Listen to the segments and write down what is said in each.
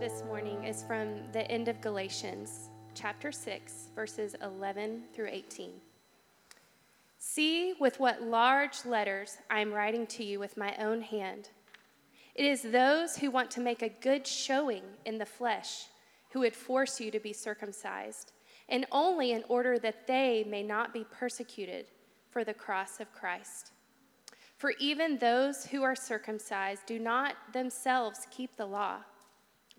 this morning is from the end of Galatians, chapter 6, verses 11 through 18. See with what large letters I am writing to you with my own hand. It is those who want to make a good showing in the flesh who would force you to be circumcised, and only in order that they may not be persecuted for the cross of Christ. For even those who are circumcised do not themselves keep the law,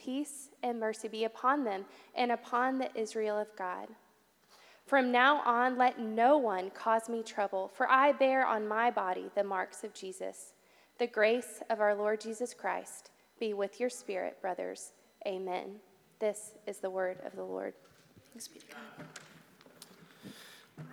peace and mercy be upon them and upon the Israel of God. From now on, let no one cause me trouble, for I bear on my body the marks of Jesus. The grace of our Lord Jesus Christ be with your spirit, brothers. Amen. This is the word of the Lord. Thanks be to God.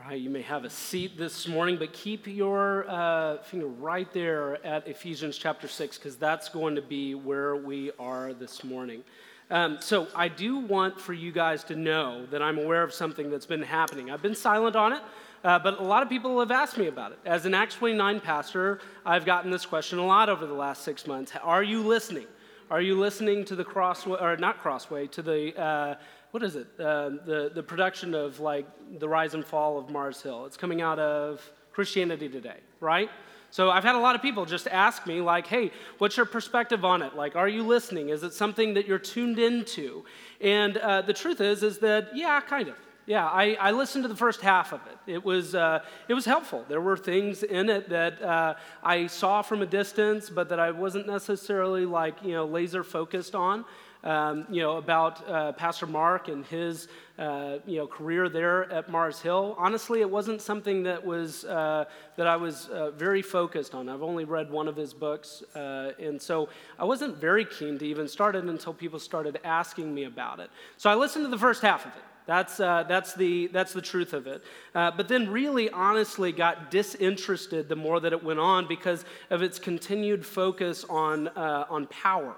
Right, you may have a seat this morning, but keep your uh, finger right there at Ephesians chapter 6, because that's going to be where we are this morning. Um, so, I do want for you guys to know that I'm aware of something that's been happening. I've been silent on it, uh, but a lot of people have asked me about it. As an Acts 29 pastor, I've gotten this question a lot over the last six months Are you listening? Are you listening to the crossway, or not crossway, to the, uh, what is it? Uh, the, the production of like the rise and fall of Mars Hill. It's coming out of Christianity Today, right? So I've had a lot of people just ask me, like, hey, what's your perspective on it? Like, are you listening? Is it something that you're tuned into? And uh, the truth is, is that, yeah, kind of. Yeah, I, I, listened to the first half of it. It was, uh, it was helpful. There were things in it that uh, I saw from a distance, but that I wasn't necessarily like, you know, laser focused on. Um, you know, about uh, Pastor Mark and his, uh, you know, career there at Mars Hill. Honestly, it wasn't something that was, uh, that I was uh, very focused on. I've only read one of his books, and so I wasn't very keen to even start it until people started asking me about it. So I listened to the first half of it. That's, uh, that's, the, that's the truth of it. Uh, but then, really, honestly, got disinterested the more that it went on because of its continued focus on, uh, on power.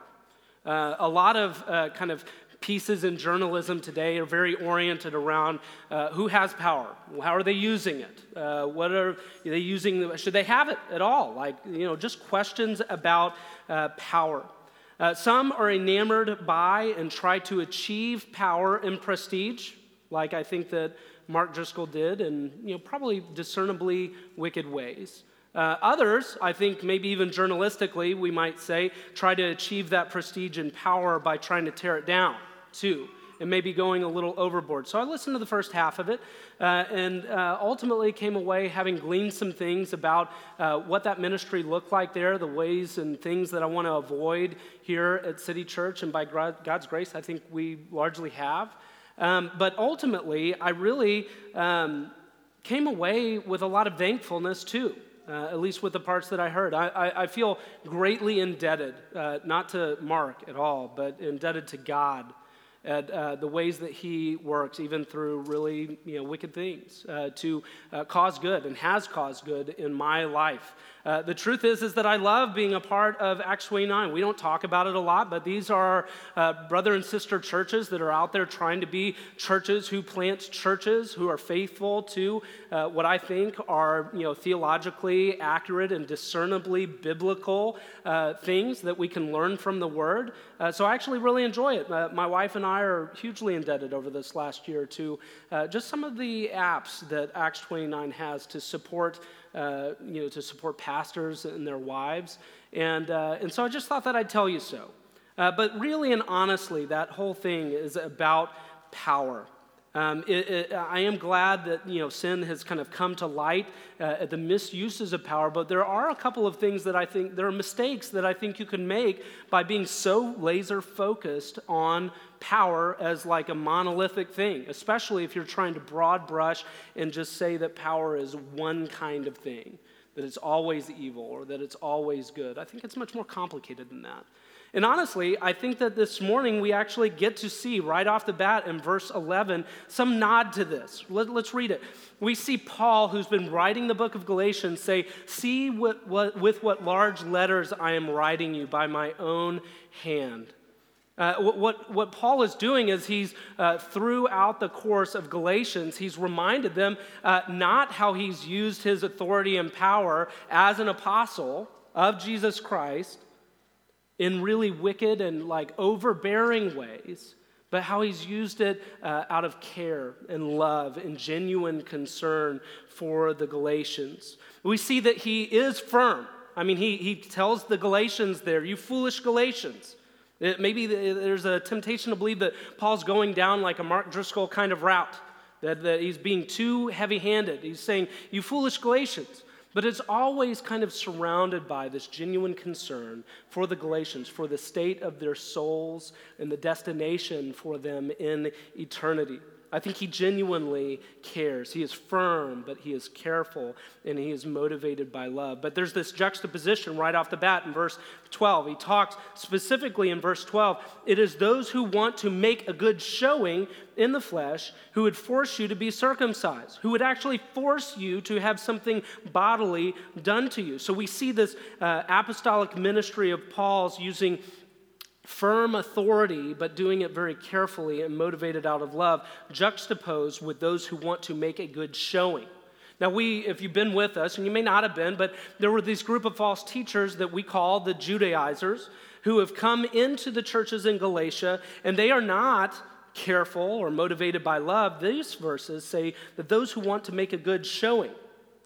Uh, a lot of uh, kind of pieces in journalism today are very oriented around uh, who has power, how are they using it, what are they using, should they have it at all? Like, you know, just questions about power. Uh, some are enamored by and try to achieve power and prestige like I think that Mark Driscoll did, in you know, probably discernibly wicked ways. Uh, others, I think maybe even journalistically, we might say, try to achieve that prestige and power by trying to tear it down, too, and maybe going a little overboard. So I listened to the first half of it uh, and uh, ultimately came away having gleaned some things about uh, what that ministry looked like there, the ways and things that I want to avoid here at City Church. And by God's grace, I think we largely have. Um, but ultimately, I really um, came away with a lot of thankfulness too. Uh, at least with the parts that I heard. I, I, I feel greatly indebted, uh, not to Mark at all, but indebted to God at uh, the ways that he works, even through really you know, wicked things, uh, to uh, cause good and has caused good in my life. Uh, the truth is, is that I love being a part of Acts 29. We don't talk about it a lot, but these are uh, brother and sister churches that are out there trying to be churches who plant churches, who are faithful to uh, what I think are you know, theologically accurate and discernibly biblical things that we can learn from the Word. So I actually really enjoy it. my wife and I are hugely indebted over this last year to just some of the apps that Acts 29 has to support uh, you know, to support pastors and their wives. And, uh, and so I just thought that I'd tell you so. Uh, but really and honestly, that whole thing is about power. Um, it, it, I am glad that you know sin has kind of come to light uh, the misuses of power, but there are a couple of things that I think there are mistakes that I think you can make by being so laser focused on power as like a monolithic thing, especially if you're trying to broad brush and just say that power is one kind of thing, that it's always evil or that it's always good. I think it's much more complicated than that. And honestly, I think that this morning we actually get to see right off the bat in verse 11 some nod to this. Let, us read it. We see Paul, who's been writing the book of Galatians, say, See what, what, with what large letters I am writing you by my own hand. Uh, what, what Paul is doing is he's, uh, throughout the course of Galatians, he's reminded them uh, not how he's used his authority and power as an apostle of Jesus Christ in really wicked and like overbearing ways, but how he's used it uh, out of care and love and genuine concern for the Galatians. We see that he is firm. I mean, he, he tells the Galatians there, you foolish Galatians. It, maybe there's a temptation to believe that Paul's going down like a Mark Driscoll kind of route, that, that he's being too heavy handed. He's saying, You foolish Galatians. But it's always kind of surrounded by this genuine concern for the Galatians, for the state of their souls and the destination for them in eternity. I think he genuinely cares. He is firm, but he is careful and he is motivated by love. But there's this juxtaposition right off the bat in verse 12. He talks specifically in verse 12 it is those who want to make a good showing in the flesh who would force you to be circumcised, who would actually force you to have something bodily done to you. So we see this uh, apostolic ministry of Paul's using firm authority, but doing it very carefully and motivated out of love, juxtaposed with those who want to make a good showing. Now, we, if you've been with us, and you may not have been, but there were these group of false teachers that we call the Judaizers who have come into the churches in Galatia, and they are not careful or motivated by love. These verses say that those who want to make a good showing,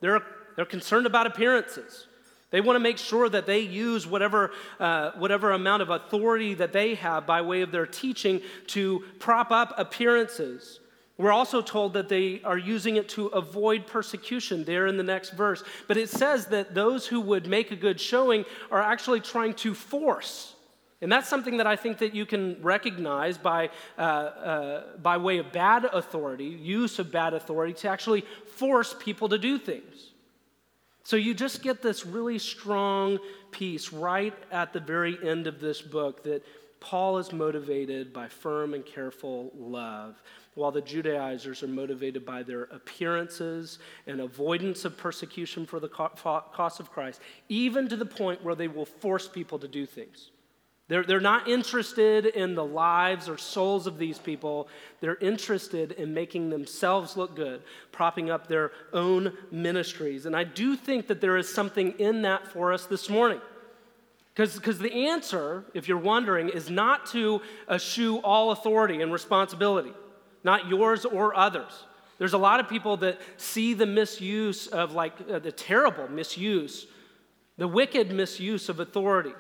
they're, they're concerned about appearances. They want to make sure that they use whatever, uh, whatever amount of authority that they have by way of their teaching to prop up appearances. We're also told that they are using it to avoid persecution there in the next verse. But it says that those who would make a good showing are actually trying to force. And that's something that I think that you can recognize by, uh, uh, by way of bad authority, use of bad authority, to actually force people to do things. So you just get this really strong piece right at the very end of this book that Paul is motivated by firm and careful love, while the Judaizers are motivated by their appearances and avoidance of persecution for the cause of Christ, even to the point where they will force people to do things. They're, they're not interested in the lives or souls of these people. They're interested in making themselves look good, propping up their own ministries. And I do think that there is something in that for us this morning. Because the answer, if you're wondering, is not to eschew all authority and responsibility, not yours or others. There's a lot of people that see the misuse of, like, uh, the terrible misuse, the wicked misuse of authority.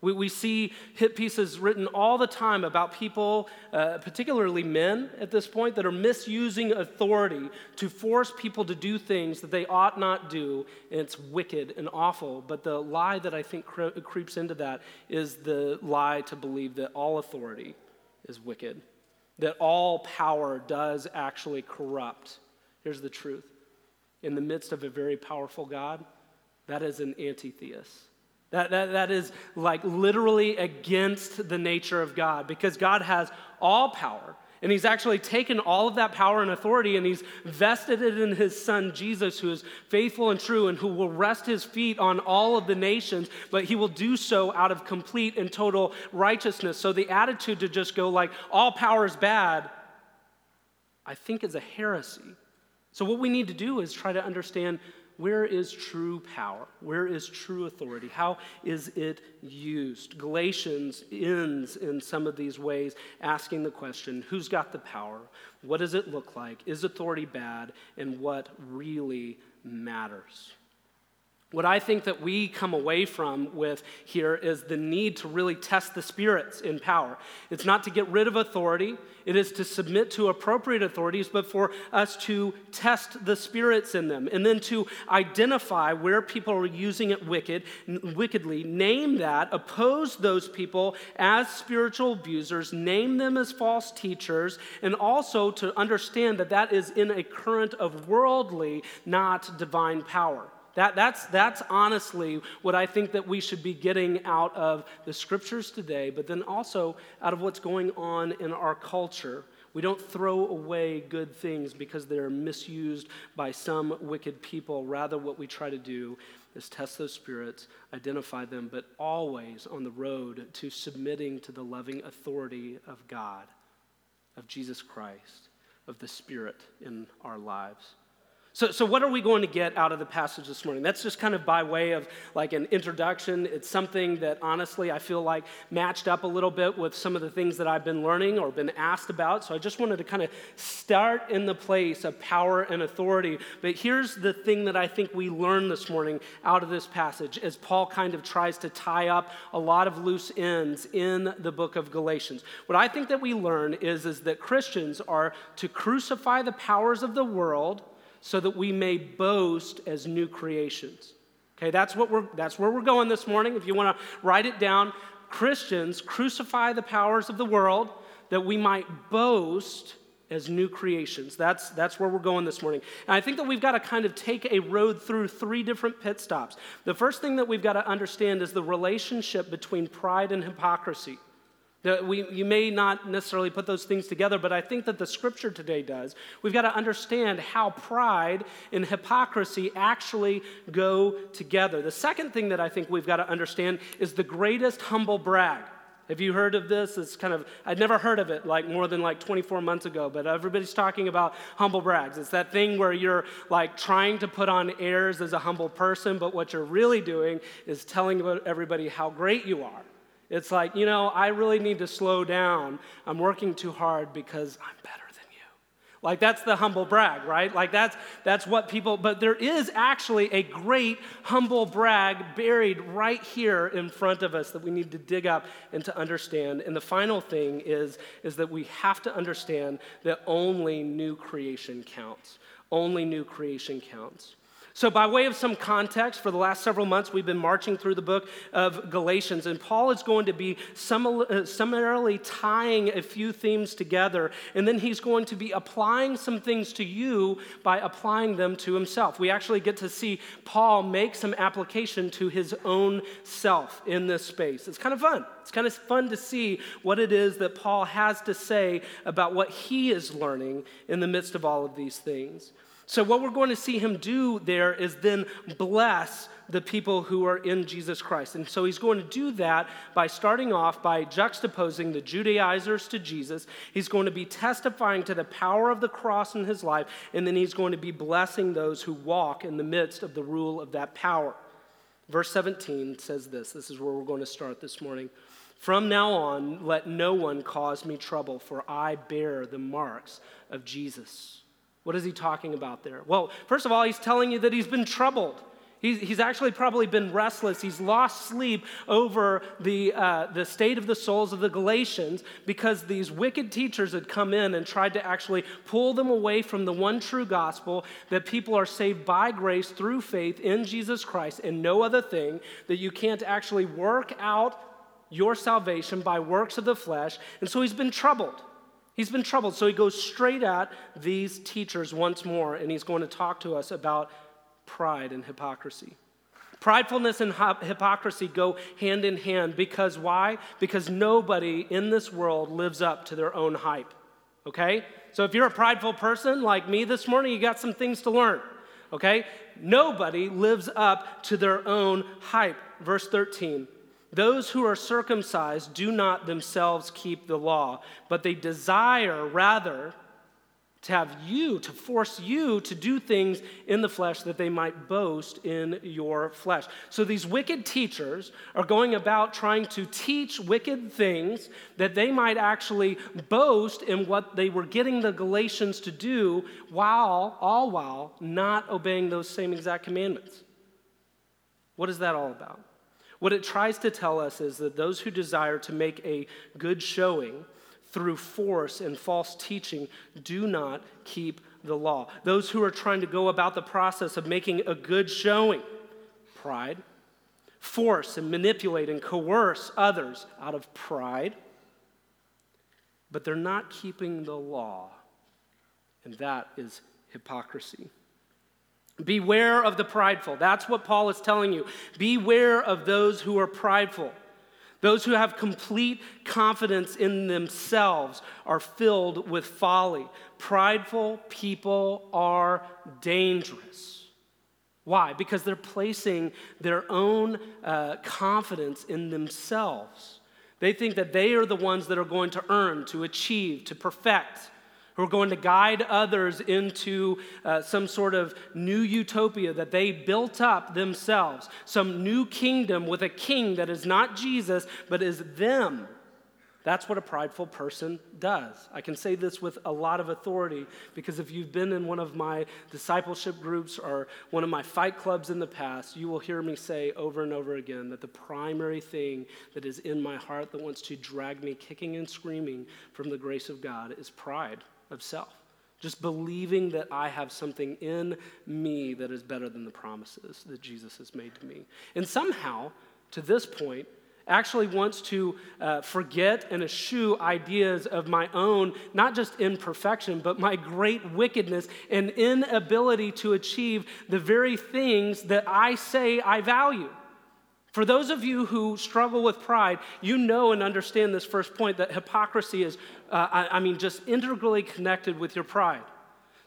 We, we see hit pieces written all the time about people, uh, particularly men at this point, that are misusing authority to force people to do things that they ought not do, and it's wicked and awful. But the lie that I think cre- creeps into that is the lie to believe that all authority is wicked, that all power does actually corrupt. Here's the truth in the midst of a very powerful God, that is an anti theist. That, that, that is like literally against the nature of God because God has all power. And he's actually taken all of that power and authority and he's vested it in his son Jesus, who is faithful and true and who will rest his feet on all of the nations, but he will do so out of complete and total righteousness. So the attitude to just go like, all power is bad, I think is a heresy. So what we need to do is try to understand where is true power? Where is true authority? How is it used? Galatians ends in some of these ways asking the question who's got the power? What does it look like? Is authority bad? And what really matters? What I think that we come away from with here is the need to really test the spirits in power. It's not to get rid of authority, it is to submit to appropriate authorities, but for us to test the spirits in them and then to identify where people are using it wicked, wickedly, name that, oppose those people as spiritual abusers, name them as false teachers, and also to understand that that is in a current of worldly, not divine power That, that's, that's honestly what I think that we should be getting out of the scriptures today, but then also out of what's going on in our culture. We don't throw away good things because they're misused by some wicked people. Rather, what we try to do is test those spirits, identify them, but always on the road to submitting to the loving authority of God, of Jesus Christ, of the Spirit in our lives. So, so what are we going to get out of the passage this morning? That's just kind of by way of like an introduction. It's something that honestly I feel like matched up a little bit with some of the things that I've been learning or been asked about. So I just wanted to kind of start in the place of power and authority. But here's the thing that I think we learn this morning out of this passage as Paul kind of tries to tie up a lot of loose ends in the book of Galatians. What I think that we learn is, is that Christians are to crucify the powers of the world so that we may boast as new creations. Okay, that's, what we're, that's where we're going this morning. If you want to write it down, Christians crucify the powers of the world that we might boast as new creations. That's, that's where we're going this morning. And I think that we've got to kind of take a road through three different pit stops. The first thing that we've got to understand is the relationship between pride and hypocrisy. We, you may not necessarily put those things together, but I think that the scripture today does. We've got to understand how pride and hypocrisy actually go together. The second thing that I think we've got to understand is the greatest humble brag. Have you heard of this? It's kind of, I'd never heard of it like more than like 24 months ago, but everybody's talking about humble brags. It's that thing where you're like trying to put on airs as a humble person, but what you're really doing is telling everybody how great you are. It's like, you know, I really need to slow down. I'm working too hard because I'm better than you. Like that's the humble brag, right? Like that's that's what people but there is actually a great humble brag buried right here in front of us that we need to dig up and to understand. And the final thing is is that we have to understand that only new creation counts. Only new creation counts. So, by way of some context, for the last several months, we've been marching through the book of Galatians, and Paul is going to be uh, summarily tying a few themes together, and then he's going to be applying some things to you by applying them to himself. We actually get to see Paul make some application to his own self in this space. It's kind of fun. It's kind of fun to see what it is that Paul has to say about what he is learning in the midst of all of these things. So, what we're going to see him do there is then bless the people who are in Jesus Christ. And so, he's going to do that by starting off by juxtaposing the Judaizers to Jesus. He's going to be testifying to the power of the cross in his life, and then he's going to be blessing those who walk in the midst of the rule of that power. Verse 17 says this this is where we're going to start this morning. From now on, let no one cause me trouble, for I bear the marks of Jesus. What is he talking about there? Well, first of all, he's telling you that he's been troubled. He's, he's actually probably been restless. He's lost sleep over the, uh, the state of the souls of the Galatians because these wicked teachers had come in and tried to actually pull them away from the one true gospel that people are saved by grace through faith in Jesus Christ and no other thing, that you can't actually work out your salvation by works of the flesh. And so he's been troubled. He's been troubled. So he goes straight at these teachers once more, and he's going to talk to us about pride and hypocrisy. Pridefulness and hypocrisy go hand in hand because why? Because nobody in this world lives up to their own hype. Okay? So if you're a prideful person like me this morning, you got some things to learn. Okay? Nobody lives up to their own hype. Verse 13. Those who are circumcised do not themselves keep the law, but they desire rather to have you, to force you to do things in the flesh that they might boast in your flesh. So these wicked teachers are going about trying to teach wicked things that they might actually boast in what they were getting the Galatians to do while, all while, not obeying those same exact commandments. What is that all about? What it tries to tell us is that those who desire to make a good showing through force and false teaching do not keep the law. Those who are trying to go about the process of making a good showing, pride, force and manipulate and coerce others out of pride, but they're not keeping the law, and that is hypocrisy. Beware of the prideful. That's what Paul is telling you. Beware of those who are prideful. Those who have complete confidence in themselves are filled with folly. Prideful people are dangerous. Why? Because they're placing their own uh, confidence in themselves. They think that they are the ones that are going to earn, to achieve, to perfect, who are going to guide others into uh, some sort of new utopia that they built up themselves, some new kingdom with a king that is not Jesus, but is them. That's what a prideful person does. I can say this with a lot of authority because if you've been in one of my discipleship groups or one of my fight clubs in the past, you will hear me say over and over again that the primary thing that is in my heart that wants to drag me kicking and screaming from the grace of God is pride of self. Just believing that I have something in me that is better than the promises that Jesus has made to me. And somehow, to this point, actually wants to uh, forget and eschew ideas of my own, not just imperfection, but my great wickedness and inability to achieve the very things that I say I value. For those of you who struggle with pride, you know and understand this first point that hypocrisy is, uh, I, I mean, just integrally connected with your pride.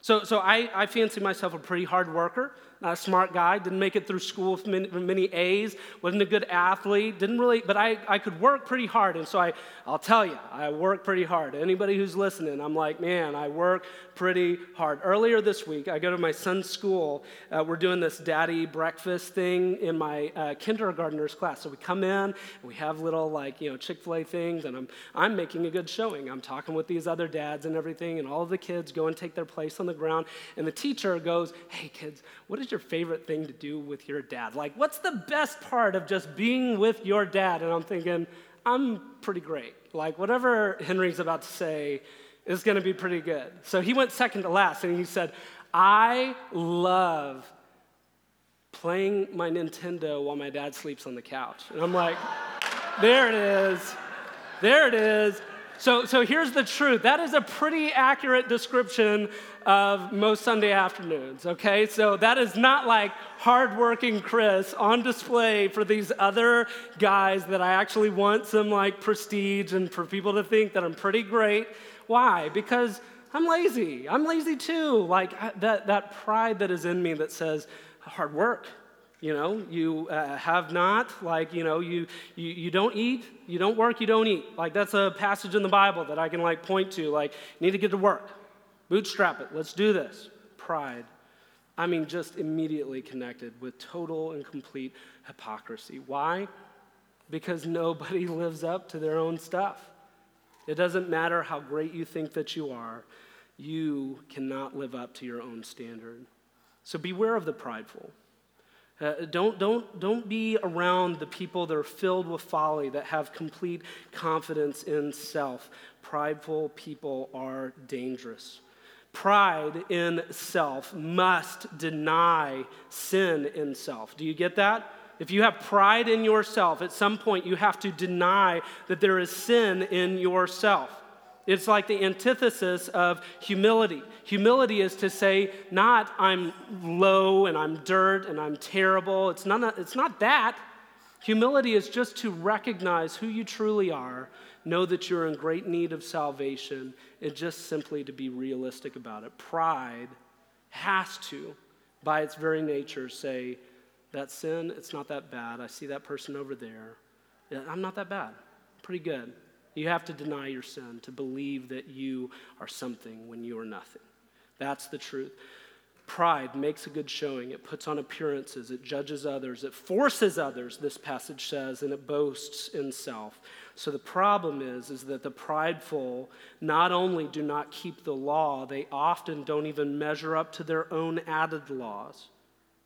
So, so I, I fancy myself a pretty hard worker not a smart guy, didn't make it through school with many, many A's, wasn't a good athlete, didn't really, but I, I could work pretty hard. And so I, I'll tell you, I work pretty hard. Anybody who's listening, I'm like, man, I work pretty hard. Earlier this week, I go to my son's school. Uh, we're doing this daddy breakfast thing in my uh, kindergartner's class. So we come in, and we have little like, you know, Chick-fil-A things, and I'm, I'm making a good showing. I'm talking with these other dads and everything, and all of the kids go and take their place on the ground. And the teacher goes, hey, kids, what is your favorite thing to do with your dad? Like, what's the best part of just being with your dad? And I'm thinking, I'm pretty great. Like, whatever Henry's about to say is going to be pretty good. So he went second to last and he said, I love playing my Nintendo while my dad sleeps on the couch. And I'm like, there it is. There it is. So, so here's the truth. That is a pretty accurate description of most Sunday afternoons, okay? So that is not like hardworking Chris on display for these other guys that I actually want some like prestige and for people to think that I'm pretty great. Why? Because I'm lazy. I'm lazy too. Like that, that pride that is in me that says, hard work, you know, you uh, have not, like, you know, you, you, you don't eat, you don't work, you don't eat. Like, that's a passage in the Bible that I can, like, point to. Like, need to get to work. Bootstrap it. Let's do this. Pride. I mean, just immediately connected with total and complete hypocrisy. Why? Because nobody lives up to their own stuff. It doesn't matter how great you think that you are, you cannot live up to your own standard. So beware of the prideful. Uh, don't, don't, don't be around the people that are filled with folly, that have complete confidence in self. Prideful people are dangerous. Pride in self must deny sin in self. Do you get that? If you have pride in yourself, at some point you have to deny that there is sin in yourself. It's like the antithesis of humility. Humility is to say, not I'm low and I'm dirt and I'm terrible. It's not, it's not that. Humility is just to recognize who you truly are, know that you're in great need of salvation, and just simply to be realistic about it. Pride has to, by its very nature, say, that sin, it's not that bad. I see that person over there. I'm not that bad. Pretty good. You have to deny your sin to believe that you are something when you are nothing. That's the truth. Pride makes a good showing. It puts on appearances. It judges others. It forces others, this passage says, and it boasts in self. So the problem is, is that the prideful not only do not keep the law, they often don't even measure up to their own added laws.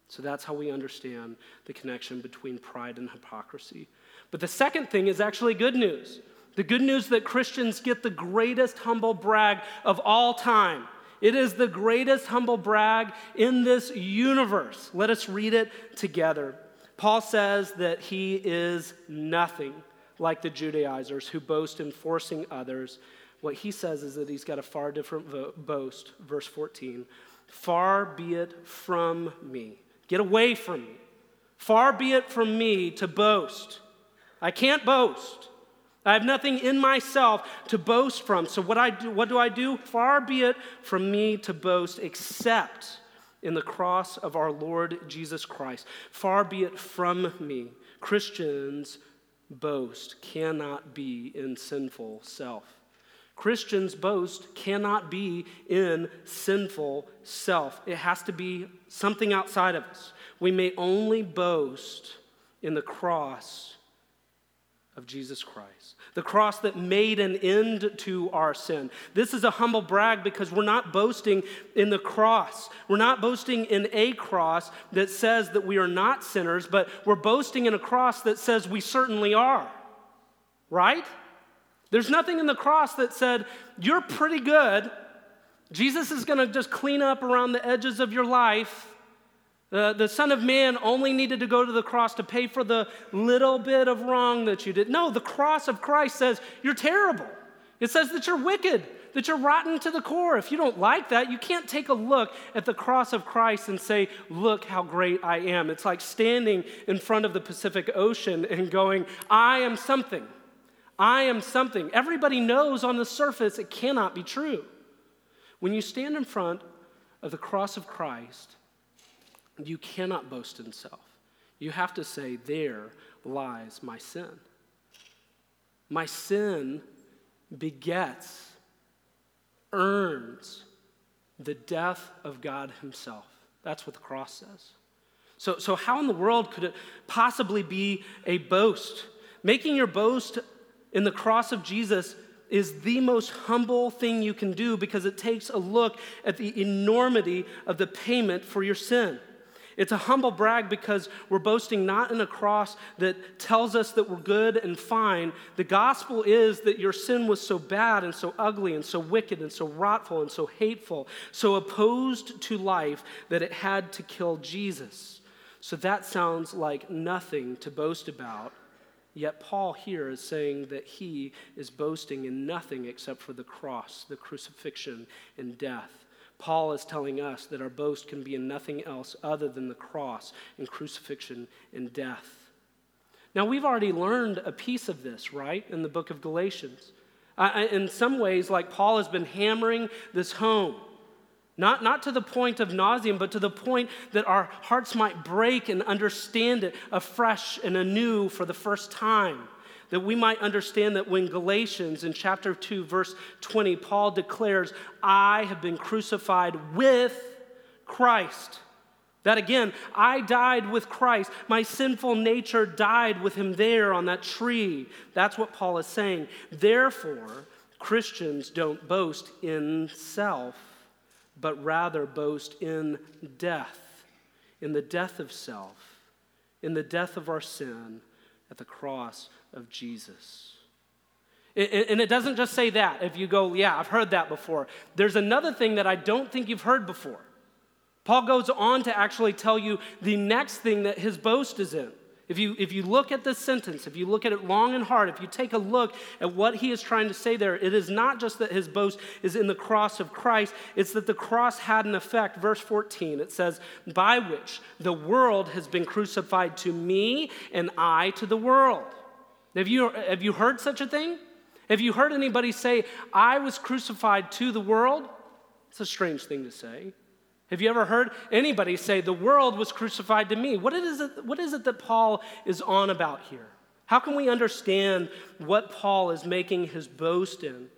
So that's how we understand the connection between pride and hypocrisy. But the second thing is actually good news. The good news that Christians get the greatest humble brag of all time. It is the greatest humble brag in this universe. Let us read it together. Paul says that he is nothing like the Judaizers who boast in forcing others what he says is that he's got a far different vo- boast. Verse 14 Far be it from me. Get away from me. Far be it from me to boast. I can't boast. I have nothing in myself to boast from. So what I do, what do I do? Far be it from me to boast except in the cross of our Lord Jesus Christ. Far be it from me. Christians boast cannot be in sinful self. Christians boast cannot be in sinful self. It has to be something outside of us. We may only boast in the cross of Jesus Christ, the cross that made an end to our sin. This is a humble brag because we're not boasting in the cross. We're not boasting in a cross that says that we are not sinners, but we're boasting in a cross that says we certainly are. Right? There's nothing in the cross that said, You're pretty good. Jesus is going to just clean up around the edges of your life. Uh, the Son of Man only needed to go to the cross to pay for the little bit of wrong that you did. No, the cross of Christ says you're terrible. It says that you're wicked, that you're rotten to the core. If you don't like that, you can't take a look at the cross of Christ and say, Look how great I am. It's like standing in front of the Pacific Ocean and going, I am something. I am something. Everybody knows on the surface it cannot be true. When you stand in front of the cross of Christ, you cannot boast in self. You have to say, There lies my sin. My sin begets, earns the death of God Himself. That's what the cross says. So, so how in the world could it possibly be a boast? Making your boast in the cross of Jesus is the most humble thing you can do because it takes a look at the enormity of the payment for your sin. It's a humble brag because we're boasting not in a cross that tells us that we're good and fine. The gospel is that your sin was so bad and so ugly and so wicked and so wrathful and so hateful, so opposed to life that it had to kill Jesus. So that sounds like nothing to boast about Yet Paul here is saying that he is boasting in nothing except for the cross, the crucifixion, and death. Paul is telling us that our boast can be in nothing else other than the cross and crucifixion and death. Now, we've already learned a piece of this, right, in the book of Galatians. Uh, in some ways, like Paul has been hammering this home. Not, not to the point of nauseum, but to the point that our hearts might break and understand it afresh and anew for the first time. That we might understand that when Galatians in chapter 2, verse 20, Paul declares, I have been crucified with Christ. That again, I died with Christ. My sinful nature died with him there on that tree. That's what Paul is saying. Therefore, Christians don't boast in self but rather boast in death, in the death of self, in the death of our sin at the cross of Jesus. And it doesn't just say that. If you go, yeah, I've heard that before. There's another thing that I don't think you've heard before. Paul goes on to actually tell you the next thing that his boast is in. If you, if you look at this sentence, if you look at it long and hard, if you take a look at what he is trying to say there, it is not just that his boast is in the cross of Christ, it's that the cross had an effect. Verse 14, it says, By which the world has been crucified to me and I to the world. Have you, have you heard such a thing? Have you heard anybody say, I was crucified to the world? It's a strange thing to say. Have you ever heard anybody say, The world was crucified to me? What is it, what is it that Paul is on about here? How can we understand what Paul is making his boast in?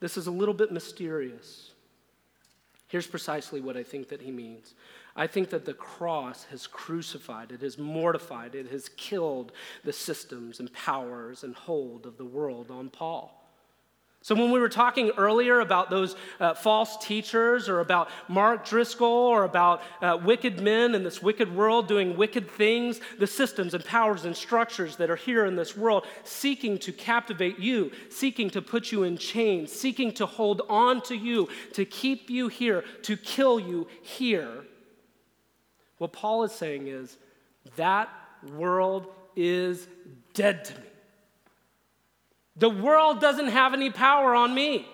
This is a little bit mysterious. Here's precisely what I think that he means. I think that the cross has crucified, it has mortified, it has killed the systems and powers and hold of the world on Paul. So, when we were talking earlier about those uh, false teachers, or about Mark Driscoll, or about uh, wicked men in this wicked world doing wicked things, the systems and powers and structures that are here in this world seeking to captivate you, seeking to put you in chains, seeking to hold on to you, to keep you here, to kill you here. What Paul is saying is that world is dead to me. The world doesn't have any power on me.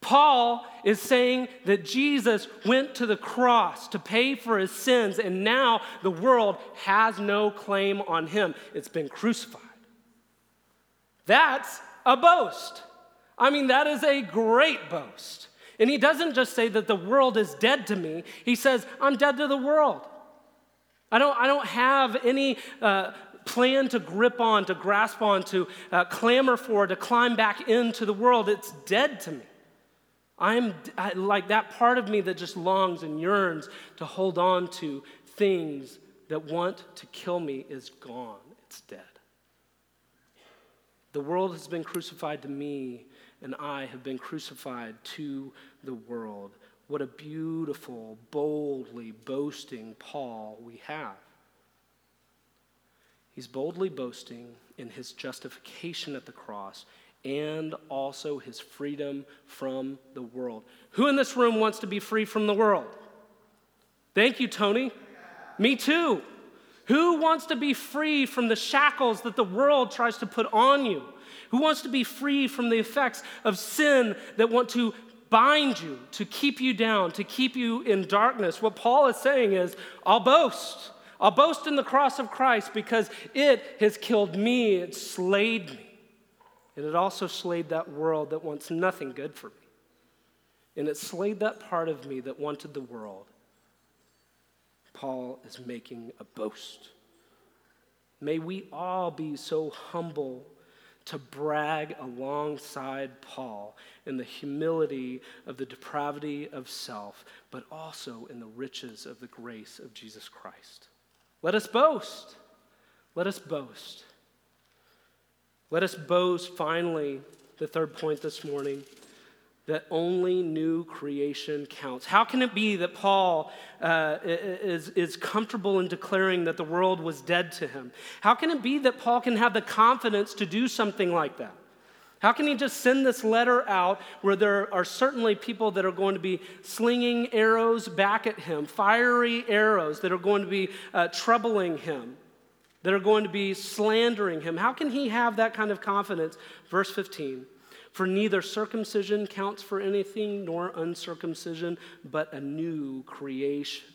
Paul is saying that Jesus went to the cross to pay for his sins, and now the world has no claim on him. It's been crucified. That's a boast. I mean, that is a great boast. And he doesn't just say that the world is dead to me, he says, I'm dead to the world. I don't, I don't have any uh, plan to grip on, to grasp on, to uh, clamor for, to climb back into the world. It's dead to me. I'm I, like that part of me that just longs and yearns to hold on to things that want to kill me is gone. It's dead. The world has been crucified to me, and I have been crucified to the world. What a beautiful, boldly boasting Paul we have. He's boldly boasting in his justification at the cross and also his freedom from the world. Who in this room wants to be free from the world? Thank you, Tony. Me too. Who wants to be free from the shackles that the world tries to put on you? Who wants to be free from the effects of sin that want to bind you, to keep you down, to keep you in darkness? What Paul is saying is, I'll boast. I'll boast in the cross of Christ because it has killed me, it slayed me. And it also slayed that world that wants nothing good for me. And it slayed that part of me that wanted the world. Paul is making a boast. May we all be so humble to brag alongside Paul in the humility of the depravity of self, but also in the riches of the grace of Jesus Christ. Let us boast. Let us boast. Let us boast, finally, the third point this morning, that only new creation counts. How can it be that Paul uh, is, is comfortable in declaring that the world was dead to him? How can it be that Paul can have the confidence to do something like that? How can he just send this letter out where there are certainly people that are going to be slinging arrows back at him, fiery arrows that are going to be uh, troubling him? that are going to be slandering him. How can he have that kind of confidence? Verse 15 For neither circumcision counts for anything nor uncircumcision, but a new creation.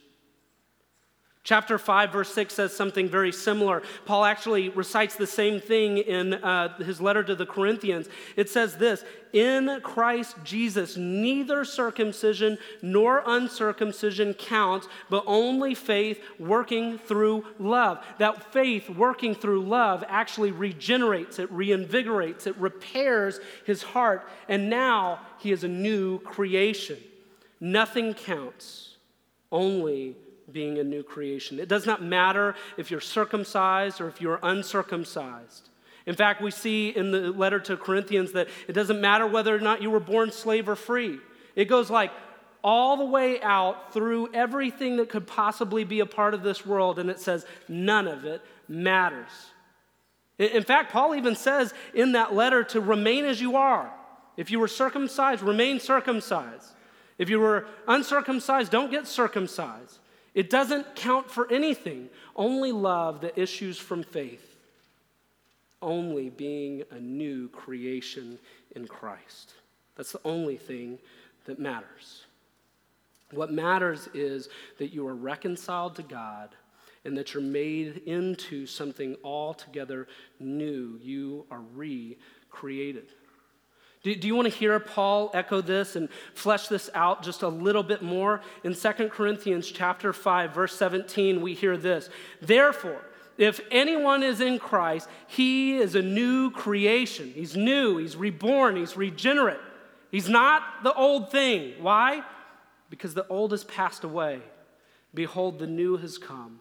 Chapter 5, verse 6 says something very similar. Paul actually recites the same thing in uh, his letter to the Corinthians. It says this In Christ Jesus, neither circumcision nor uncircumcision counts, but only faith working through love. That faith working through love actually regenerates, it reinvigorates, it repairs his heart, and now he is a new creation. Nothing counts, only being a new creation. It does not matter if you're circumcised or if you're uncircumcised. In fact, we see in the letter to Corinthians that it doesn't matter whether or not you were born slave or free. It goes like all the way out through everything that could possibly be a part of this world, and it says none of it matters. In fact, Paul even says in that letter to remain as you are. If you were circumcised, remain circumcised. If you were uncircumcised, don't get circumcised. It doesn't count for anything, only love that issues from faith, only being a new creation in Christ. That's the only thing that matters. What matters is that you are reconciled to God and that you're made into something altogether new. You are recreated. Do, do you want to hear Paul echo this and flesh this out just a little bit more? In 2 Corinthians chapter 5, verse 17, we hear this. Therefore, if anyone is in Christ, he is a new creation. He's new, he's reborn, he's regenerate. He's not the old thing. Why? Because the old has passed away. Behold, the new has come.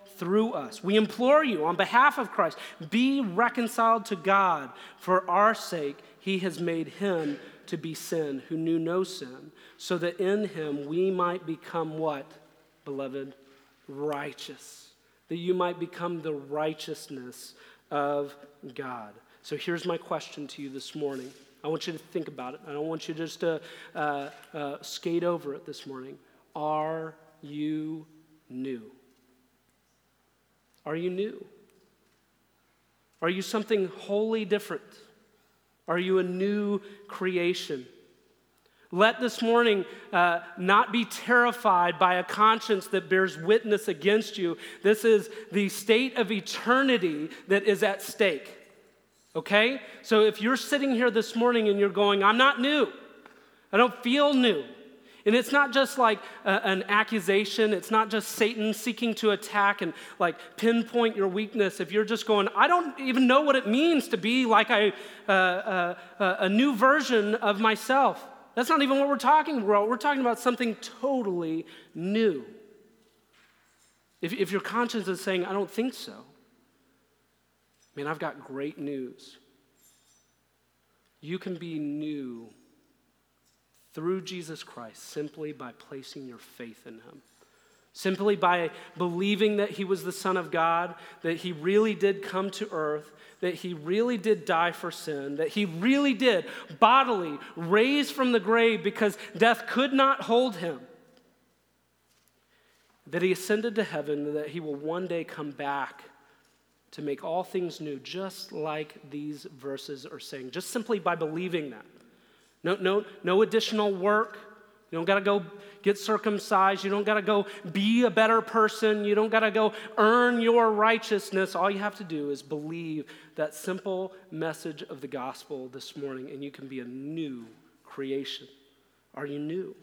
through us. We implore you on behalf of Christ, be reconciled to God. For our sake, he has made him to be sin who knew no sin, so that in him we might become what? beloved, righteous, that you might become the righteousness of God. So here's my question to you this morning. I want you to think about it. I don't want you just to uh, uh, skate over it this morning. Are you new? Are you new? Are you something wholly different? Are you a new creation? Let this morning uh, not be terrified by a conscience that bears witness against you. This is the state of eternity that is at stake. Okay? So if you're sitting here this morning and you're going, I'm not new, I don't feel new. And it's not just like a, an accusation. It's not just Satan seeking to attack and like pinpoint your weakness. If you're just going, I don't even know what it means to be like a, uh, uh, uh, a new version of myself. That's not even what we're talking about. We're talking about something totally new. If, if your conscience is saying, I don't think so, man, I've got great news. You can be new through Jesus Christ simply by placing your faith in him. Simply by believing that he was the Son of God, that he really did come to earth, that he really did die for sin, that he really did bodily raise from the grave because death could not hold him, that he ascended to heaven, that he will one day come back to make all things new, just like these verses are saying, just simply by believing that. No, no, no additional work. You don't got to go get circumcised. You don't got to go be a better person. You don't got to go earn your righteousness. All you have to do is believe that simple message of the gospel this morning, and you can be a new creation. Are you new?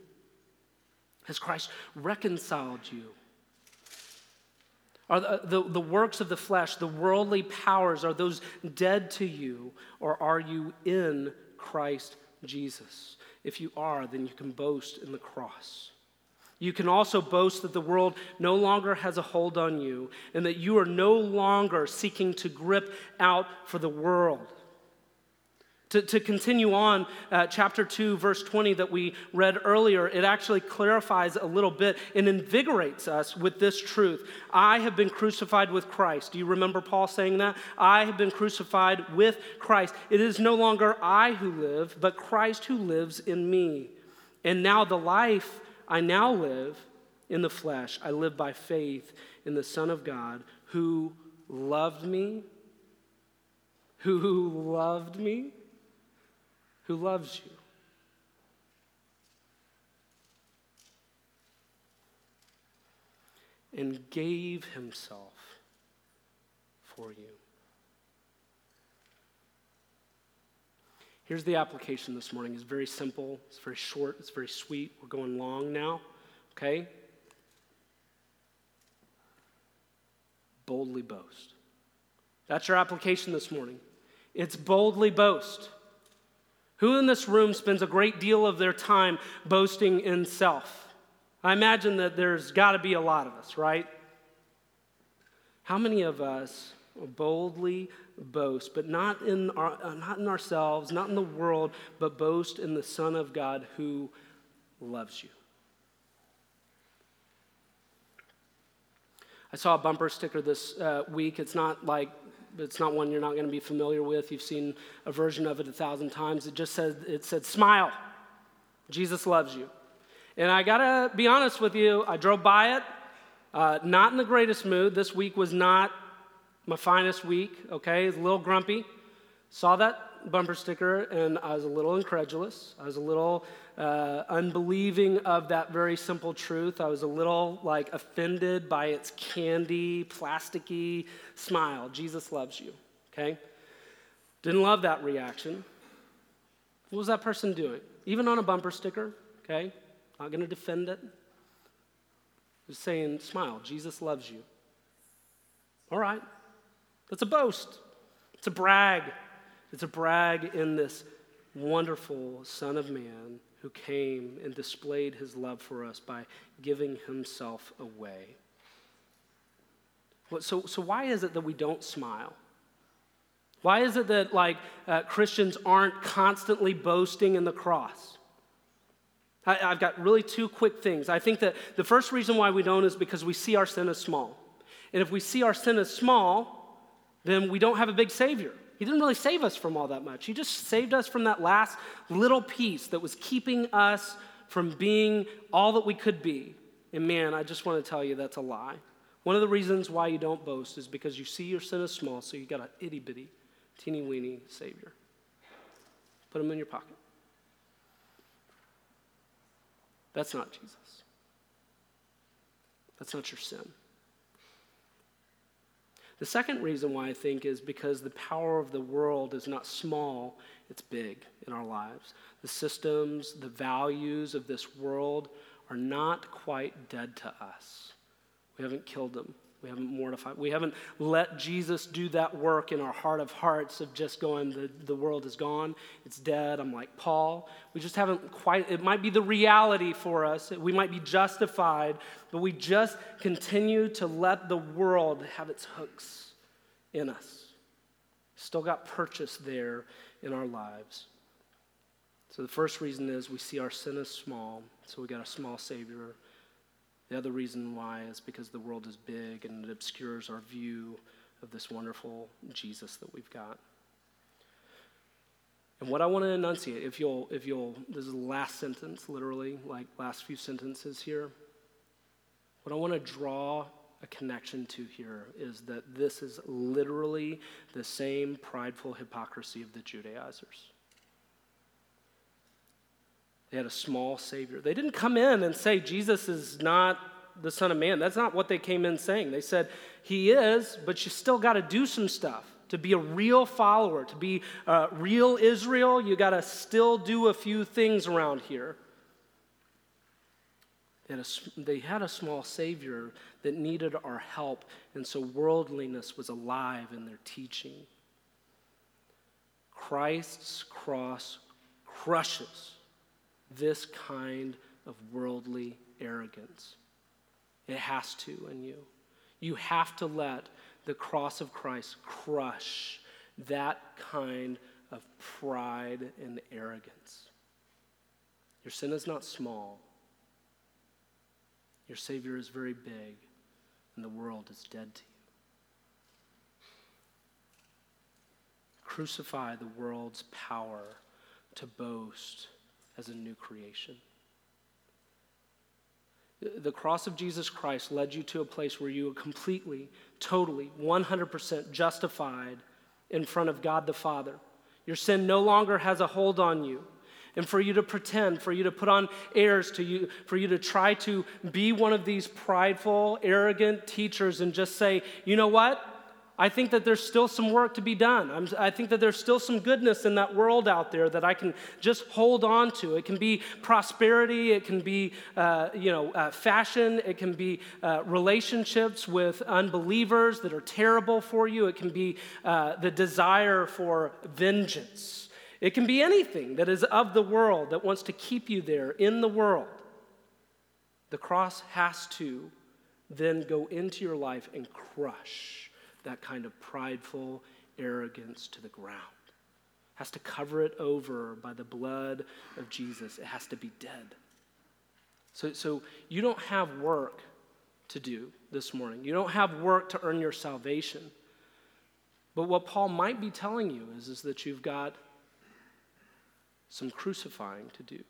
Has Christ reconciled you? Are the, the, the, works of the flesh, the worldly powers, are those dead to you, or are you in Christ Jesus. If you are, then you can boast in the cross. You can also boast that the world no longer has a hold on you and that you are no longer seeking to grip out for the world. To, to continue on, uh, chapter 2, verse 20 that we read earlier, it actually clarifies a little bit and invigorates us with this truth. I have been crucified with Christ. Do you remember Paul saying that? I have been crucified with Christ. It is no longer I who live, but Christ who lives in me. And now the life I now live in the flesh, I live by faith in the Son of God who loved me. Who loved me who loves you. And gave himself for you. Here's the application this morning. It's very simple, it's very short, it's very sweet. We're going long now, okay? Boldly boast. That's your application this morning. It's boldly boast. Who in this room spends a great deal of their time boasting in self? I imagine that there's got to be a lot of us, right? How many of us boldly boast, but not in, our, uh, not in ourselves, not in the world, but boast in the Son of God who loves you? I saw a bumper sticker this uh, week. It's not like it's not one you're not going to be familiar with. You've seen a version of it a thousand times. It just said, it said, smile. Jesus loves you. And I got to be honest with you, I drove by it, uh, not in the greatest mood. This week was not my finest week, okay? A little grumpy. Saw that bumper sticker and I was a little incredulous. I was a little uh, unbelieving of that very simple truth. I was a little like offended by its candy, plasticky smile. Jesus loves you, okay? Didn't love that reaction. What was that person doing? Even on a bumper sticker, okay? Not to defend it. Just saying, smile. Jesus loves you. All right. That's a boast. It's a brag. It's a brag in this wonderful Son of Man who came and displayed his love for us by giving himself away. So, so why is it that we don't smile? Why is it that like uh, Christians aren't constantly boasting in the cross? I, have got really two quick things. I think that the first reason why we don't is because we see our sin as small. And if we see our sin as small, then we don't have a big Savior. He didn't really save us from all that much. He just saved us from that last little piece that was keeping us from being all that we could be. And man, I just want to tell you that's a lie. One of the reasons why you don't boast is because you see your sin as small, so you got an itty bitty, teeny weeny Savior. Put him in your pocket. That's not Jesus. That's not your sin. The second reason why I think is because the power of the world is not small, it's big in our lives. The systems, the values of this world are not quite dead to us. We haven't killed them. We haven't mortified. We haven't let Jesus do that work in our heart of hearts of just going, the, the world is gone, it's dead. I'm like Paul. We just haven't quite, it might be the reality for us. We might be justified, but we just continue to let the world have its hooks in us. Still got purchase there in our lives. So the first reason is we see our sin as small, so we got a small Savior. The other reason why is because the world is big and it obscures our view of this wonderful Jesus that we've got. And what I want to enunciate, if you'll, if you'll, this is the last sentence, literally, like last few sentences here. What I want to draw a connection to here is that this is literally the same prideful hypocrisy of the Judaizers. They had a small Savior. They didn't come in and say, Jesus is not the Son of Man. That's not what they came in saying. They said, He is, but you still got to do some stuff. To be a real follower, to be a real Israel, you got to still do a few things around here. They had, a, they had a small Savior that needed our help, and so worldliness was alive in their teaching. Christ's cross crushes this kind of worldly arrogance. It has to in you. You have to let the cross of Christ crush that kind of pride and arrogance. Your sin is not small. Your Savior is very big, and the world is dead to you. Crucify the world's power to boast as a new creation. The cross of Jesus Christ led you to a place where you are completely, totally, 100% justified in front of God the Father. Your sin no longer has a hold on you. And for you to pretend, for you to put on airs to you, for you to try to be one of these prideful, arrogant teachers and just say, you know what? I think that there's still some work to be done. I'm, i think that there's still some goodness in that world out there that I can just hold on to. It can be prosperity, it can be uh, you know uh, fashion, it can be uh, relationships with unbelievers that are terrible for you. It can be uh, the desire for vengeance. It can be anything that is of the world that wants to keep you there in the world. The cross has to then go into your life and crush that kind of prideful arrogance to the ground. Has to cover it over by the blood of Jesus. It has to be dead. So, so you don't have work to do this morning. You don't have work to earn your salvation. But what Paul might be telling you is, is that you've got some crucifying to do,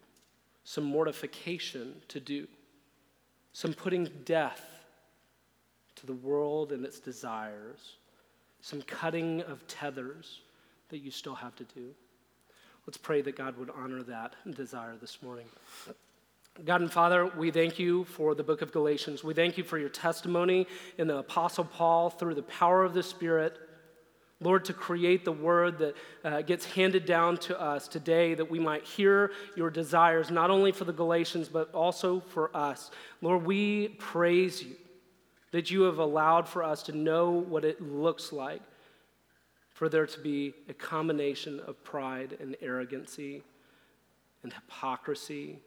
some mortification to do, some putting death to the world and its desires, some cutting of tethers that you still have to do. Let's pray that God would honor that desire this morning. God and Father, we thank you for the book of Galatians. We thank you for your testimony in the Apostle Paul through the power of the Spirit. Lord, to create the word that uh, gets handed down to us today, that we might hear your desires, not only for the Galatians, but also for us. Lord, we praise you that you have allowed for us to know what it looks like for there to be a combination of pride and arrogancy and hypocrisy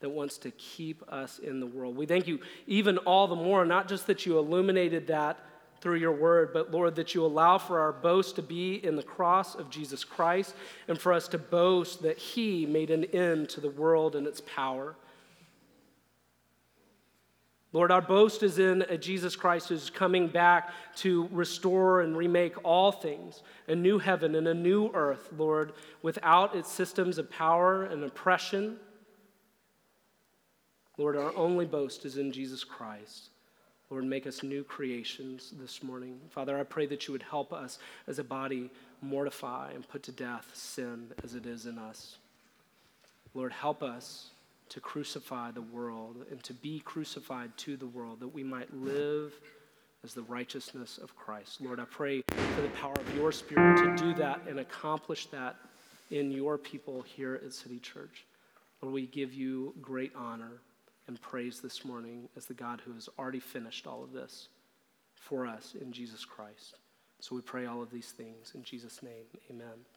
that wants to keep us in the world. We thank you even all the more, not just that you illuminated that through your word, but Lord, that you allow for our boast to be in the cross of Jesus Christ and for us to boast that he made an end to the world and its power. Lord, our boast is in a Jesus Christ who's coming back to restore and remake all things, a new heaven and a new earth, Lord, without its systems of power and oppression. Lord, our only boast is in Jesus Christ. Lord, make us new creations this morning. Father, I pray that you would help us as a body mortify and put to death sin as it is in us. Lord, help us to crucify the world and to be crucified to the world that we might live as the righteousness of Christ. Lord, I pray for the power of your Spirit to do that and accomplish that in your people here at City Church. Lord, we give you great honor and praise this morning as the God who has already finished all of this for us in Jesus Christ. So we pray all of these things in Jesus' name. Amen.